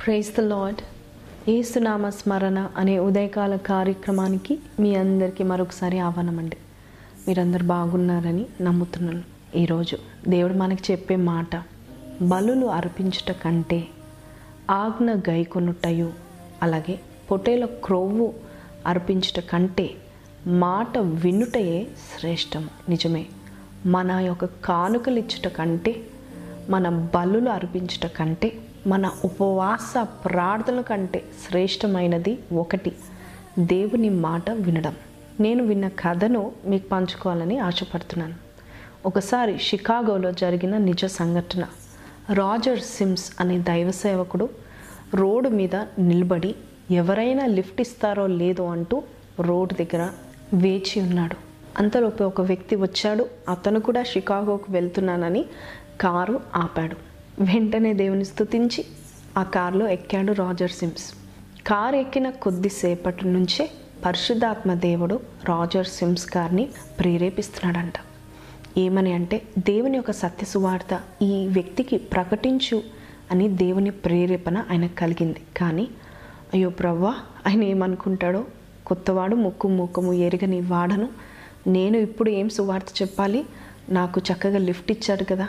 Praise the lord ఏసునామ స్మరణ అనే ఉదయకాల కార్యక్రమానికి మీ అందరికీ మరొకసారి ఆహ్వానం అండి మీరందరూ బాగున్నారని నమ్ముతున్నాను. ఈరోజు దేవుడు మనకి చెప్పే మాట బలులు అర్పించుట కంటే ఆజ్ఞ గైకొనుటయు అలాగే పొటేల క్రొవ్వు అర్పించుట కంటే మాట వినుటయే శ్రేష్టం. నిజమే మన యొక్క కానుకలు ఇచ్చుట కంటే మన బలులు అర్పించుట కంటే మన ఉపవాస ప్రార్థనల కంటే శ్రేష్టమైనది ఒకటి దేవుని మాట వినడం. నేను విన్న కథను మీకు పంచుకోవాలని ఆశపడుతున్నాను. ఒకసారి షికాగోలో జరిగిన నిజ సంఘటన. రాజర్ సిమ్స్ అనే దైవ సేవకుడు రోడ్డు మీద నిలబడి ఎవరైనా లిఫ్ట్ ఇస్తారో లేదో అంటూ రోడ్డు దగ్గర వేచి ఉన్నాడు. అంతలోపు ఒక వ్యక్తి వచ్చాడు. అతను కూడా షికాగోకు వెళ్తున్నానని కారు ఆపాడు. వెంటనే దేవుని స్థుతించి ఆ కారులో ఎక్కాడు రాజర్ సిమ్స్ కారు ఎక్కిన కొద్దిసేపటి నుంచే పరిశుద్ధాత్మ దేవుడు రాజర్ సిమ్స్ గారిని ప్రేరేపిస్తున్నాడంట. ఏమని అంటే దేవుని యొక్క సత్య సువార్త ఈ వ్యక్తికి ప్రకటించు అని దేవుని ప్రేరేపణ ఆయనకు కలిగింది. కానీ అయ్యో ప్రవ్వా ఆయన ఏమనుకుంటాడో? కొత్తవాడు ముక్కు ముఖము ఎరగని వాడను. నేను ఇప్పుడు ఏం సువార్త చెప్పాలి? నాకు చక్కగా లిఫ్ట్ ఇచ్చాడు కదా.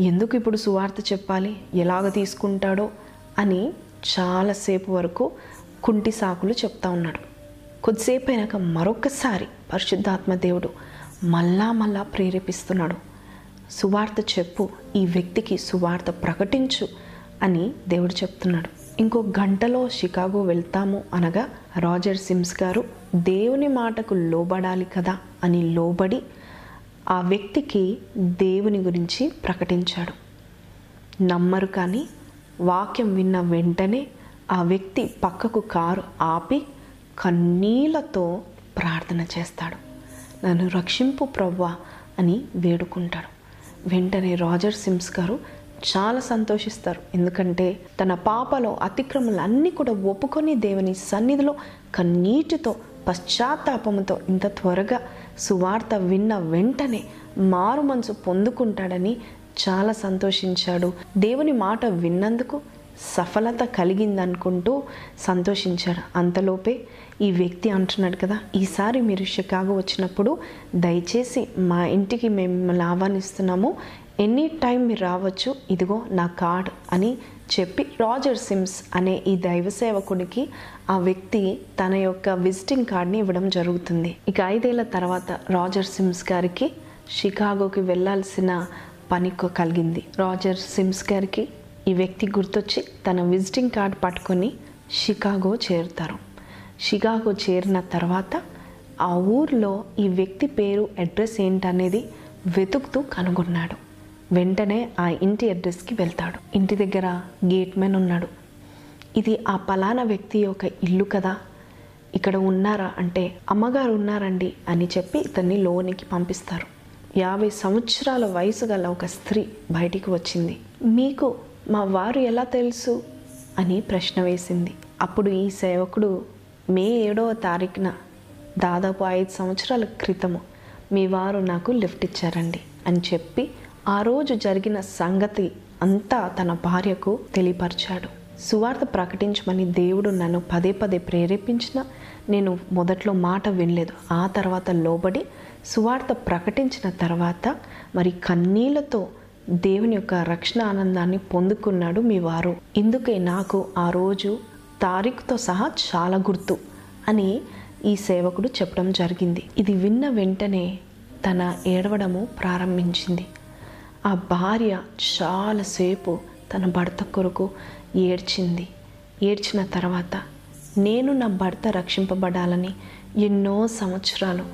ఎందుకు ఇప్పుడు సువార్త చెప్పాలి? ఎలాగ తీసుకుంటాడో? అని చాలాసేపు వరకు కుంటి సాకులు చెప్తా ఉన్నాడు. కొద్దిసేపు అయినాక మరొకసారి పరిశుద్ధాత్మ దేవుడు మళ్ళా మళ్ళా ప్రేరేపిస్తున్నాడు. సువార్త చెప్పు ఈ వ్యక్తికి సువార్త ప్రకటించు అని దేవుడు చెప్తున్నాడు. ఇంకో గంటలో షికాగో వెళ్తాము అనగా రాజర్ సిమ్స్ గారు దేవుని మాటకు లోబడాలి కదా అని లోబడి ఆ వ్యక్తికి దేవుని గురించి ప్రకటించాడు. నమ్మరు కానీ వాక్యం విన్న వెంటనే ఆ వ్యక్తి పక్కకు కారు ఆపి కన్నీళ్ళతో ప్రార్థన చేస్తాడు. నన్ను రక్షింపు ప్రవ్వా అని వేడుకుంటాడు. వెంటనే రాజర్ సిమ్స్ గారు చాలా సంతోషిస్తారు. ఎందుకంటే తన పాపలో అతిక్రమలన్నీ కూడా ఒప్పుకొని దేవుని సన్నిధిలో కన్నీటితో పశ్చాత్తాపముతో ఇంత త్వరగా సువార్త విన్న వెంటనే మారు మనసు పొందుకుంటాడని చాలా సంతోషించాడు. దేవుని మాట విన్నందుకు సఫలత కలిగిందనుకుంటూ సంతోషించాడు. అంతలోపే ఈ వ్యక్తి అంటున్నాడు కదా ఈసారి మీరు షికాగో వచ్చినప్పుడు దయచేసి మా ఇంటికి మేము మిమ్మల్ని ఆహ్వానిస్తున్నాము ఎనీ టైం మీరు రావచ్చు ఇదిగో నా కార్డ్ అని చెప్పి రాజర్ సిమ్స్ అనే ఈ దైవ సేవకుడికి ఆ వ్యక్తి తన యొక్క విజిటింగ్ కార్డ్ని ఇవ్వడం జరుగుతుంది. ఇక ఐదేళ్ళ తర్వాత రాజర్ సిమ్స్ గారికి షికాగోకి వెళ్ళాల్సిన పని కలిగింది. రాజర్ సిమ్స్ గారికి ఈ వ్యక్తి గుర్తొచ్చి తన విజిటింగ్ కార్డ్ పట్టుకొని షికాగో చేరుతారు. షికాగో చేరిన తర్వాత ఆ ఊర్లో ఈ వ్యక్తి పేరు అడ్రస్ ఏంటనేది వెతుకుతూ కనుగొన్నాడు. వెంటనే ఆ ఇంటి అడ్రస్కి వెళ్తాడు. ఇంటి దగ్గర గేట్మెన్ ఉన్నాడు. ఇది ఆ పలానా వ్యక్తి యొక్క ఇల్లు కదా. ఇక్కడ ఉన్నారా అంటే అమ్మగారు ఉన్నారండి అని చెప్పి ఇతన్ని లోనికి పంపిస్తారు. యాభై సంవత్సరాల వయసు గల ఒక స్త్రీ బయటికి వచ్చింది. మీకు మా వారు ఎలా తెలుసు? అని ప్రశ్న వేసింది. అప్పుడు ఈ సేవకుడు మే ఏడవ తారీఖున దాదాపు ఐదు సంవత్సరాల క్రితము మీ వారు నాకు లిఫ్ట్ ఇచ్చారండి అని చెప్పి ఆ రోజు జరిగిన సంగతి అంతా తన భార్యకు తెలియపరిచాడు. సువార్త ప్రకటించమని దేవుడు నన్ను పదే పదే ప్రేరేపించిన నేను మొదట్లో మాట వినలేదు. ఆ తర్వాత లోబడి సువార్త ప్రకటించిన తర్వాత మరి కన్నీళ్ళతో దేవుని యొక్క రక్షణ ఆనందాన్ని పొందుకున్నాడు మీ వారు. ఇందుకే నాకు ఆ రోజు తారీఖుతో సహా చాలా గుర్తు అని ఈ సేవకుడు చెప్పడం జరిగింది. ఇది విన్న వెంటనే తన ఏడవడము ప్రారంభించింది. ఆ భార్య చాలాసేపు తన భర్త కొరకు ఏడ్చింది. ఏడ్చిన తర్వాత నేను నా భర్త రక్షింపబడాలని ఎన్నో సంవత్సరాలు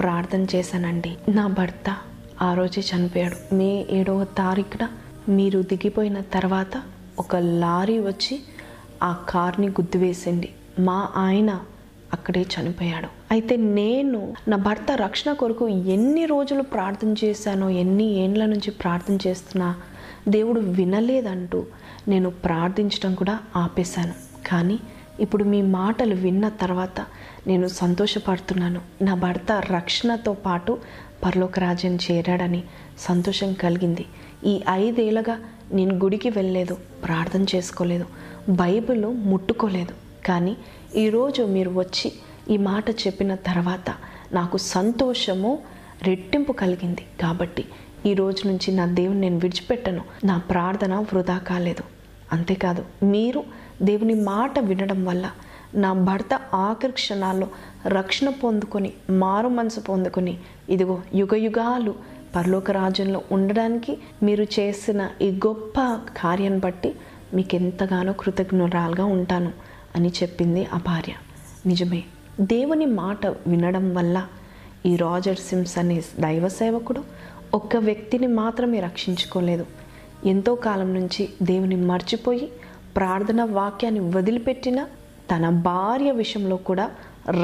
ప్రార్థన చేశానండి. నా భర్త ఆ రోజే చనిపోయాడు. మే ఏడవ తారీఖున మీరు దిగిపోయిన తర్వాత ఒక లారీ వచ్చి ఆ కార్ని గుద్దివేసింది. మా ఆయన అక్కడే చనిపోయాడు. అయితే నేను నా భర్త రక్షణ కొరకు ఎన్ని రోజులు ప్రార్థన చేశానో ఎన్ని ఏండ్ల నుంచి ప్రార్థన చేస్తున్నా దేవుడు వినలేదంటూ నేను ప్రార్థించడం కూడా ఆపేశాను. కానీ ఇప్పుడు మీ మాటలు విన్న తర్వాత నేను సంతోషపడుతున్నాను. నా భర్త రక్షణతో పాటు పరలోక రాజ్యం చేరాడని సంతోషం కలిగింది. ఈ ఐదేళ్ళగా నేను గుడికి వెళ్ళలేదు ప్రార్థన చేసుకోలేదు బైబిల్ ముట్టుకోలేదు. కానీ ఈరోజు మీరు వచ్చి ఈ మాట చెప్పిన తర్వాత నాకు సంతోషము రెట్టింపు కలిగింది. కాబట్టి ఈ రోజు నుంచి నా దేవుని నేను విడిచిపెట్టను. నా ప్రార్థన వృధా కాలేదు. అంతేకాదు మీరు దేవుని మాట వినడం వల్ల నా భర్త ఆఖరి క్షణాల్లో రక్షణ పొందుకొని మారు మనసు పొందుకొని ఇదిగో యుగ యుగాలు పరలోక రాజ్యంలో ఉండడానికి మీరు చేసిన ఈ గొప్ప కార్యాన్ని బట్టి మీకు ఎంతగానో కృతజ్ఞురాలుగా ఉంటాను. అని చెప్పింది ఆ భార్య. నిజమే. దేవుని మాట వినడం వల్ల ఈ రాజర్ సిమ్స్ అనే దైవ సేవకుడు ఒక్క వ్యక్తిని మాత్రమే రక్షించుకోలేదు. ఎంతో కాలం నుంచి దేవుని మర్చిపోయి ప్రార్థన వాక్యాన్ని వదిలిపెట్టిన తన భార్య విషయంలో కూడా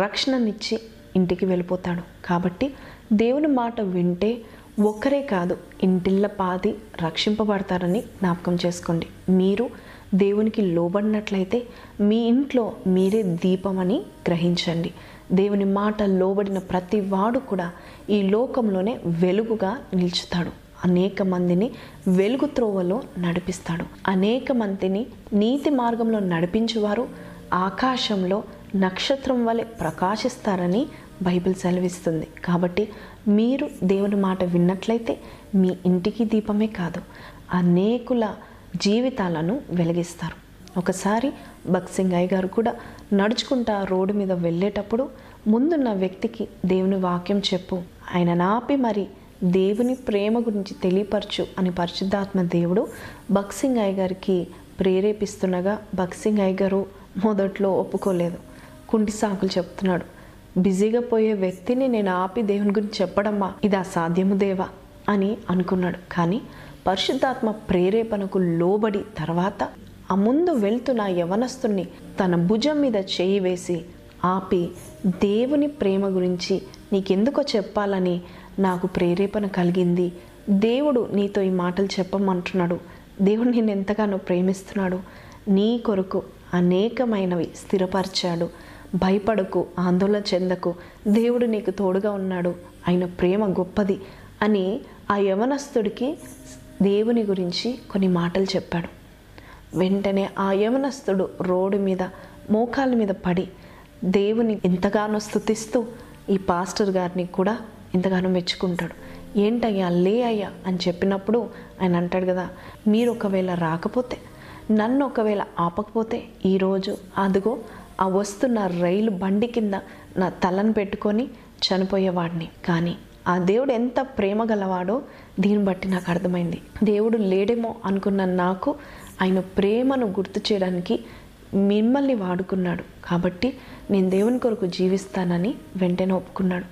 రక్షణనిచ్చి ఇంటికి వెళ్ళిపోతాడు. కాబట్టి దేవుని మాట వింటే ఒక్కరే కాదు ఇంటిళ్ళ పాది రక్షింపబడతారని జ్ఞాపకం చేసుకోండి. మీరు దేవునికి లోబడినట్లయితే మీ ఇంట్లో మీరే దీపమని గ్రహించండి. దేవుని మాట లోబడిన ప్రతి వాడు కూడా ఈ లోకంలోనే వెలుగుగా నిలుచుతాడు. అనేక మందిని వెలుగు త్రోవలో నడిపిస్తాడు. అనేక మందిని నీతి మార్గంలో నడిపించేవారు ఆకాశంలో నక్షత్రం వలె ప్రకాశిస్తారని బైబిల్ సెలవిస్తుంది. కాబట్టి మీరు దేవుని మాట విన్నట్లయితే మీ ఇంటికి దీపమే కాదు అనేకుల జీవితాలను వెలిగిస్తారు. ఒకసారి భక్సింగ్ గారు కూడా నడుచుకుంటా రోడ్డు మీద వెళ్ళేటప్పుడు ముందున్న వ్యక్తికి దేవుని వాక్యం చెప్పు. ఆయన నాపి మరి దేవుని ప్రేమ గురించి తెలియపరచు అని పరిశుద్ధాత్మ దేవుడు భక్సింగ్ అయ్య గారికి ప్రేరేపిస్తుండగా భక్సింగ్ అయ్య గారు మొదట్లో ఒప్పుకోలేదు. కుంటి సాకులు చెప్తున్నాడు. బిజీగా పోయే వ్యక్తిని నేను ఆపి దేవుని గురించి చెప్పడమ్మా ఇది అసాధ్యము దేవా అని అనుకున్నాడు. కానీ పరిశుద్ధాత్మ ప్రేరేపణకు లోబడి తర్వాత ఆ ముందు వెళ్తున్న యవనస్తుని తన భుజం మీద చేయి వేసి ఆపి దేవుని ప్రేమ గురించి నీకెందుకో చెప్పాలని నాకు ప్రేరేపణ కలిగింది. దేవుడు నీతో ఈ మాటలు చెప్పమంటున్నాడు. దేవుడు నేను ఎంతగానో ప్రేమిస్తున్నాడు. నీ కొరకు అనేకమైనవి స్థిరపరిచాడు. భయపడకు ఆందోళన చెందకు. దేవుడు నీకు తోడుగా ఉన్నాడు. ఆయన ప్రేమ గొప్పది అని ఆ యవనస్తుడికి దేవుని గురించి కొన్ని మాటలు చెప్పాడు. వెంటనే ఆ యవనస్తుడు రోడ్డు మీద మోకాల మీద పడి దేవుని ఎంతగానో స్థుతిస్తూ ఈ పాస్టర్ గారిని కూడా ఎంతగానో మెచ్చుకుంటాడు. ఏంటయ్యా లే అయ్యా అని చెప్పినప్పుడు ఆయన అంటాడు కదా మీరు ఒకవేళ రాకపోతే నన్ను ఒకవేళ ఆపకపోతే ఈరోజు అదిగో ఆ వస్తున్న రైలు బండి కింద నా తలను పెట్టుకొని చనిపోయేవాడిని. కానీ ఆ దేవుడు ఎంత ప్రేమ గలవాడో దీన్ని బట్టి నాకు అర్థమైంది. దేవుడు లేడేమో అనుకున్న నాకు ఆయన ప్రేమను గుర్తు చేయడానికి మిమ్మల్ని వాడుకున్నాడు. కాబట్టి నేను దేవుని కొరకు జీవిస్తానని వెంటనే ఒప్పుకున్నాడు.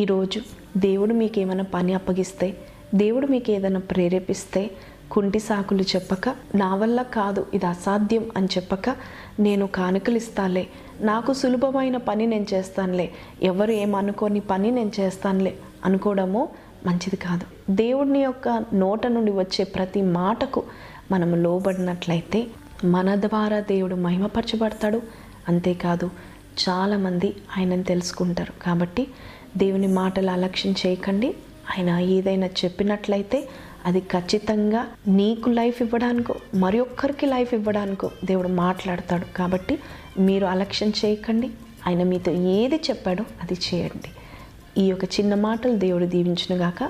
ఈరోజు దేవుడు మీకు ఏమైనా పని అప్పగిస్తే దేవుడు మీకు ఏదైనా ప్రేరేపిస్తే కుంటి సాకులు చెప్పక నా వల్ల కాదు ఇది అసాధ్యం అని చెప్పక నేను కానుకలు ఇస్తాలే నాకు సులభమైన పని నేను చేస్తానులే. ఎవరు ఏమనుకోని పని నేను చేస్తానులే. అనుకోవడము మంచిది కాదు. దేవుడిని యొక్క నోట నుండి వచ్చే ప్రతి మాటకు మనం లోబడినట్లయితే మన ద్వారా దేవుడు మహిమపరచబడతాడు. అంతేకాదు చాలామంది ఆయనను తెలుసుకుంటారు. కాబట్టి దేవుని మాటలు అలక్ష్యం చేయకండి. ఆయన ఏదైనా చెప్పినట్లయితే అది ఖచ్చితంగా నీకు లైఫ్ ఇవ్వడానికో మరి ఒక్కరికి లైఫ్ ఇవ్వడానికో దేవుడు మాట్లాడతాడు. కాబట్టి మీరు అలక్ష్యం చేయకండి. ఆయన మీతో ఏది చెప్పాడో అది చేయండి. ఈ యొక్క చిన్న మాటలు దేవుడు దీవించినగాక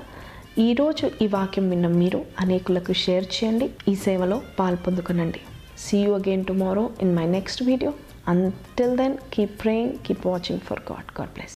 ఈరోజు ఈ వాక్యం విన్న మీరు అనేకులకు షేర్ చేయండి ఈ సేవలో పాల్పొందుకునండి see you again tomorrow in my next video until then keep praying keep watching for God God bless